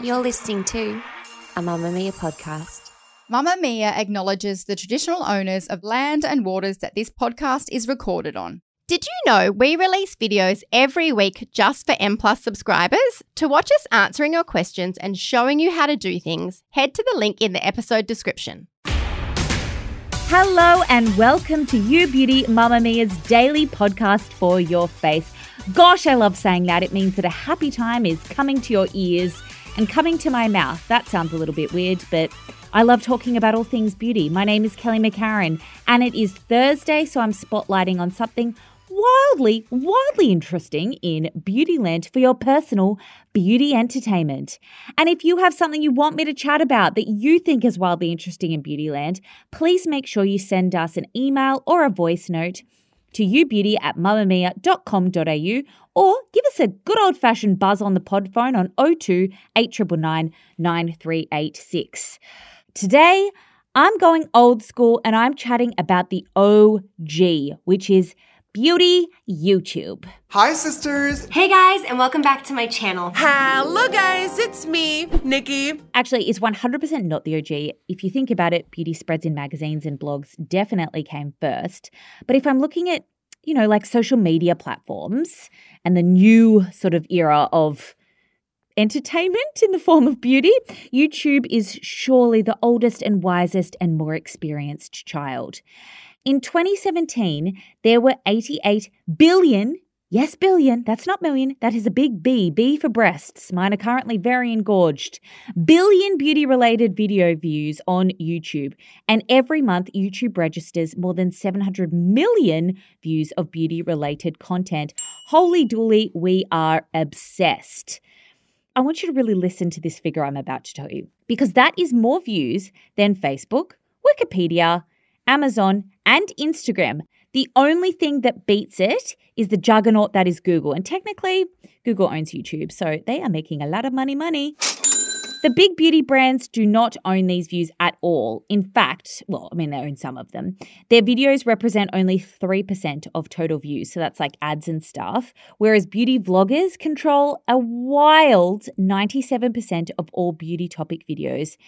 You're listening to a Mamamia podcast. Mamamia acknowledges the traditional owners of land and waters that this podcast is recorded on. Did you know we release videos every week just for M Plus subscribers? To watch us answering your questions and showing you how to do things, head to the link in the episode description. Hello and welcome to You Beauty Mamamia's daily podcast for your face. Gosh, I love saying that. It means that a happy time is coming to your ears and coming to my mouth. That sounds a little bit weird, but I love talking about all things beauty. My name is Kelly McCarren, and it is Thursday, so I'm spotlighting on something wildly, wildly interesting in Beautyland for your personal beauty entertainment. And if you have something you want me to chat about that you think is wildly interesting in Beautyland, please make sure you send us an email or a voice note to youbeauty at mamamia.com.au or give us a good old fashioned buzz on the pod phone on 02 899 9386. Today, I'm going old school and I'm chatting about the OG, which is Beauty YouTube. Hi, sisters. Hey guys, and welcome back to my channel. Hello, guys. It's me, Nikkie. Actually, it's 100% not the OG. If you think about it, beauty spreads in magazines and blogs definitely came first. But if I'm looking at, you know, like social media platforms and the new sort of era of entertainment in the form of beauty, YouTube is surely the oldest and wisest and more experienced child. In 2017, there were 88 billion, yes, billion, that's not million, that is a big B, B for breasts. Mine are currently very engorged. Billion beauty related video views on YouTube. And every month, YouTube registers more than 700 million views of beauty related content. Holy dooly, we are obsessed. I want you to really listen to this figure I'm about to tell you because that is more views than Facebook, Wikipedia, Amazon, and Instagram. The only thing that beats it is the juggernaut that is Google. And technically, Google owns YouTube, so they are making a lot of money, money. The big beauty brands do not own these views at all. In fact, well, I mean, they own some of them. Their videos represent only 3% of total views, so that's like ads and stuff, whereas beauty vloggers control a wild 97% of all beauty topic videos.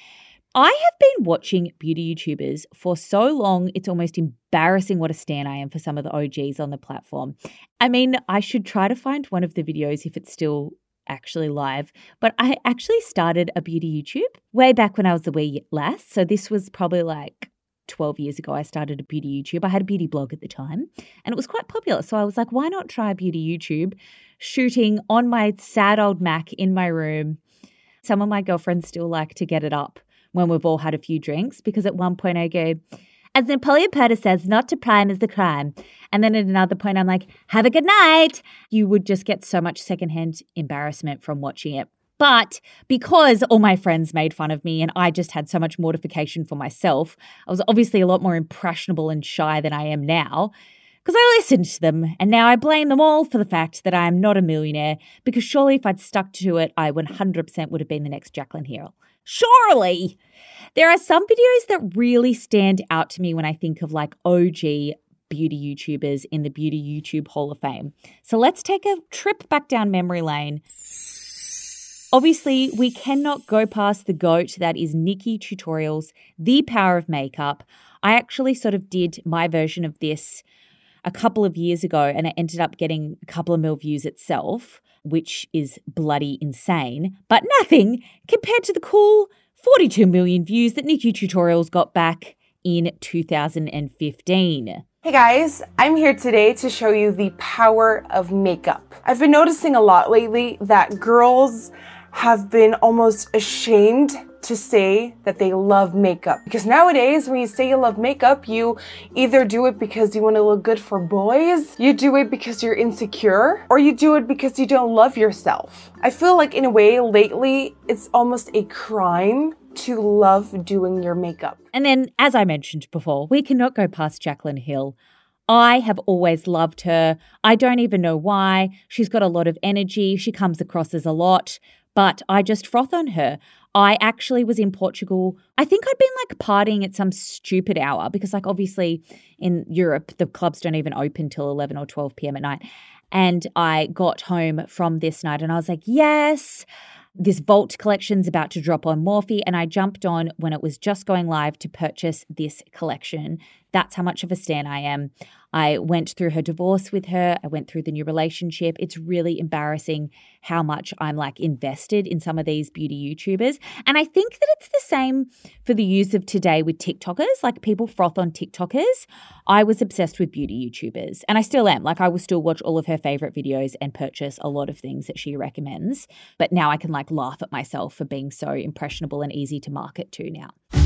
I have been watching beauty YouTubers for so long, it's almost embarrassing what a stan I am for some of the OGs on the platform. I mean, I should try to find one of the videos if it's still actually live, but I actually started a beauty YouTube way back when I was a wee lass. So this was probably like 12 years ago. I started a beauty YouTube. I had a beauty blog at the time and it was quite popular. So I was like, why not try a beauty YouTube? Shooting on my sad old Mac in my room. Some of my girlfriends still like to get it up when we've all had a few drinks because at one point I go, as Napoleon Perdis says, not to prime is the crime. And then at another point, I'm like, have a good night. You would just get so much secondhand embarrassment from watching it. But because all my friends made fun of me and I just had so much mortification for myself, I was obviously a lot more impressionable and shy than I am now because I listened to them. And now I blame them all for the fact that I am not a millionaire because surely if I'd stuck to it, I 100% would have been the next Jaclyn Hill. Surely. There are some videos that really stand out to me when I think of like OG beauty YouTubers in the Beauty YouTube Hall of Fame. So let's take a trip back down memory lane. Obviously, we cannot go past the goat that is NikkieTutorials, The Power of Makeup. I actually sort of did my version of this a couple of years ago and it ended up getting a couple of mil views itself which is bloody insane, but nothing compared to the cool 42 million views that NikkieTutorials got back in 2015. Hey guys, I'm here today to show you the power of makeup. I've been noticing a lot lately that girls have been almost ashamed to say that they love makeup. Because nowadays, when you say you love makeup, you either do it because you want to look good for boys, you do it because you're insecure, or you do it because you don't love yourself. I feel like, in a way, lately, it's almost a crime to love doing your makeup. And then, as I mentioned before, we cannot go past Jaclyn Hill. I have always loved her. I don't even know why. She's got a lot of energy. She comes across as a lot, but I just froth on her. I actually was in Portugal. I think I'd been like partying at some stupid hour because, like, obviously in Europe, the clubs don't even open till 11 or 12 p.m. at night. And I got home from this night and I was like, yes, this Vault collection's about to drop on Morphe. And I jumped on when it was just going live to purchase this collection. That's how much of a stan I am. I went through her divorce with her. I went through the new relationship. It's really embarrassing how much I'm like invested in some of these beauty YouTubers. And I think that it's the same for the use of today with TikTokers. Like people froth on TikTokers. I was obsessed with beauty YouTubers and I still am. Like I will still watch all of her favorite videos and purchase a lot of things that she recommends. But now I can like laugh at myself for being so impressionable and easy to market to now.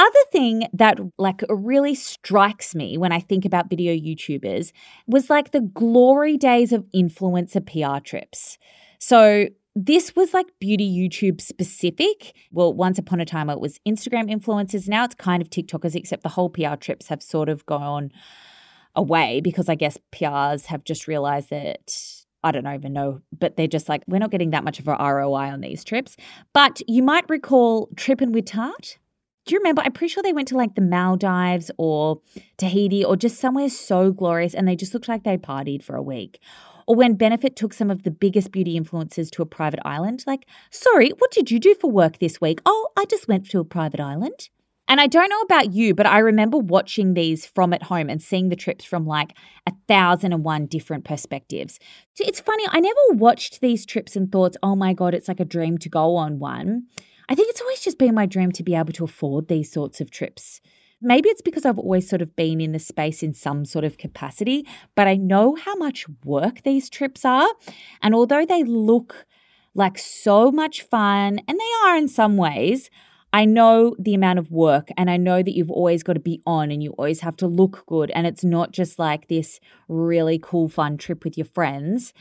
Other thing that like really strikes me when I think about video YouTubers was like the glory days of influencer PR trips. So this was like beauty YouTube specific. Well, once upon a time it was Instagram influencers. Now it's kind of TikTokers, except the whole PR trips have sort of gone away because I guess PRs have just realized that I don't even know, but they're just like, we're not getting that much of a ROI on these trips. But you might recall Trippin' with Tarte. Do you remember? I'm pretty sure they went to like the Maldives or Tahiti or just somewhere so glorious and they just looked like they partied for a week. Or when Benefit took some of the biggest beauty influencers to a private island, like, sorry, what did you do for work this week? Oh, I just went to a private island. And I don't know about you, but I remember watching these from at home and seeing the trips from like a thousand and one different perspectives. So It's funny, I never watched these trips and thought, oh my God, it's like a dream to go on one. I think it's always just been my dream to be able to afford these sorts of trips. Maybe it's because I've always sort of been in the space in some sort of capacity, but I know how much work these trips are. And although they look like so much fun, and they are in some ways, I know the amount of work and I know that you've always got to be on and you always have to look good. And it's not just like this really cool, fun trip with your friends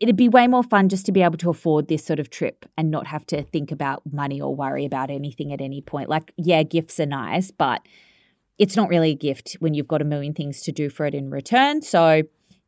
it'd be way more fun just to be able to afford this sort of trip and not have to think about money or worry about anything at any point. Like, yeah, gifts are nice, but it's not really a gift when you've got a million things to do for it in return. So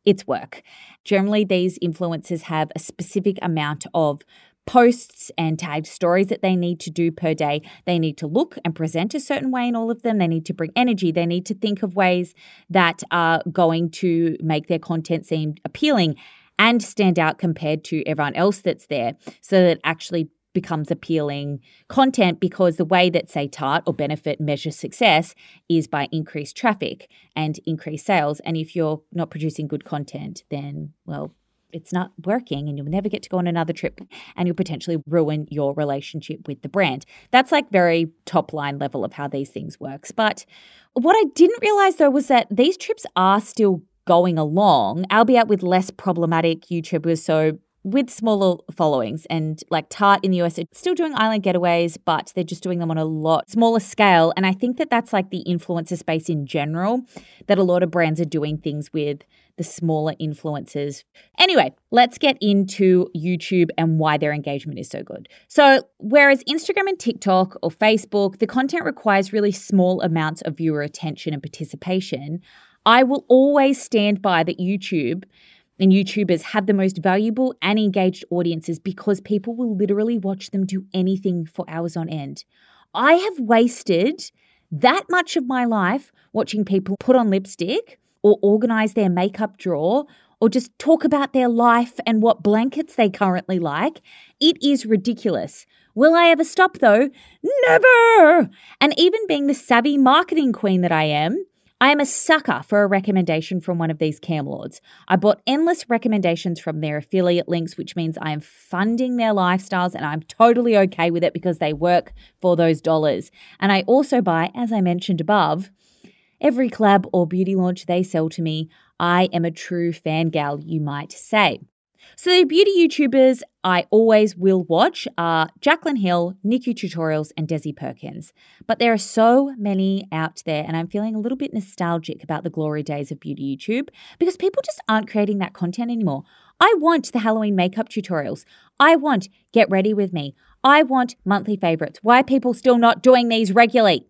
it's work. Generally, these influencers have a specific amount of posts and tagged stories that they need to do per day. They need to look and present a certain way in all of them. They need to bring energy. They need to think of ways that are going to make their content seem appealing and stand out compared to everyone else that's there so that actually becomes appealing content because the way that say tarte or benefit measure success is by increased traffic and increased sales and if you're not producing good content then well it's not working and you'll never get to go on another trip and you'll potentially ruin your relationship with the brand. That's like very top line level of how these things works. But what I didn't realize though was that these trips are still going along, albeit with less problematic YouTubers. So with smaller followings and like Tarte in the US are still doing island getaways, but they're just doing them on a lot smaller scale. And I think that that's like the influencer space in general, that a lot of brands are doing things with the smaller influencers. Anyway, let's get into YouTube and why their engagement is so good. So, whereas Instagram and TikTok or Facebook, the content requires really small amounts of viewer attention and participation. I will always stand by that YouTube and YouTubers have the most valuable and engaged audiences because people will literally watch them do anything for hours on end. I have wasted that much of my life watching people put on lipstick or organize their makeup drawer or just talk about their life and what blankets they currently like. It is ridiculous. Will I ever stop though? Never! And even being the savvy marketing queen that I am, I am a sucker for a recommendation from one of these cam lords. I bought endless recommendations from their affiliate links, which means I am funding their lifestyles and I'm totally okay with it because they work for those dollars. And I also buy, as I mentioned above, every collab or beauty launch they sell to me. I am a true fan gal, you might say. So the beauty YouTubers I always will watch are Jaclyn Hill, NikkieTutorials, and Desi Perkins. But there are so many out there, and I'm feeling a little bit nostalgic about the glory days of beauty YouTube because people just aren't creating that content anymore. I want the Halloween makeup tutorials. I want Get Ready With Me. I want monthly favorites. Why people still not doing these regularly?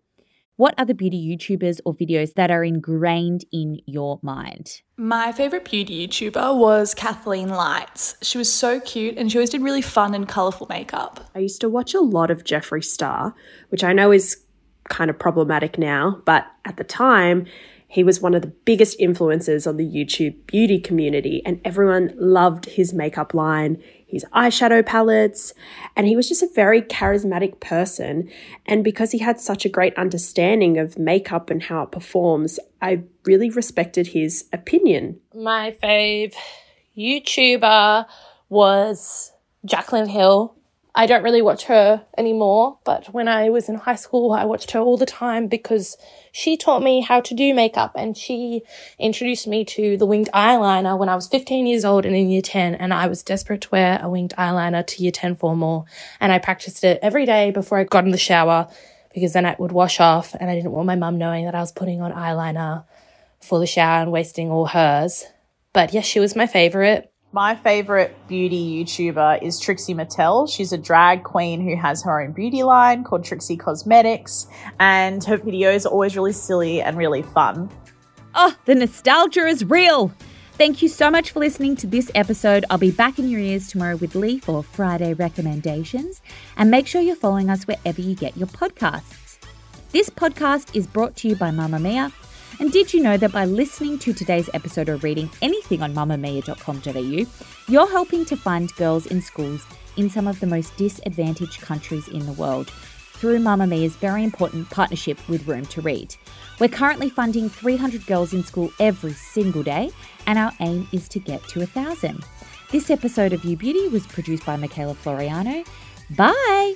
What are the beauty YouTubers or videos that are ingrained in your mind? My favourite beauty YouTuber was Kathleen Lights. She was so cute and she always did really fun and colourful makeup. I used to watch a lot of Jeffree Star, which I know is kind of problematic now, but at the time, he was one of the biggest influences on the YouTube beauty community, and everyone loved his makeup line his eyeshadow palettes, and he was just a very charismatic person. And because he had such a great understanding of makeup and how it performs, I really respected his opinion. My fave YouTuber was Jaclyn Hill. I don't really watch her anymore, but when I was in high school, I watched her all the time because she taught me how to do makeup and she introduced me to the winged eyeliner when I was 15 years old and in year 10 and I was desperate to wear a winged eyeliner to year 10 formal and I practiced it every day before I got in the shower because then it would wash off and I didn't want my mum knowing that I was putting on eyeliner for the shower and wasting all hers. But yes, she was my favorite. My favorite beauty YouTuber is Trixie Mattel. She's a drag queen who has her own beauty line called Trixie Cosmetics, and her videos are always really silly and really fun. Oh, the nostalgia is real. Thank you so much for listening to this episode. I'll be back in your ears tomorrow with Leigh for Friday recommendations. And make sure you're following us wherever you get your podcasts. This podcast is brought to you by Mamamia and did you know that by listening to today's episode or reading anything on mamamia.com.au, you're helping to fund girls in schools in some of the most disadvantaged countries in the world through Mamamia's very important partnership with Room to Read. We're currently funding 300 girls in school every single day, and our aim is to get to a thousand. This episode of You Beauty was produced by Michaela Floriano. Bye!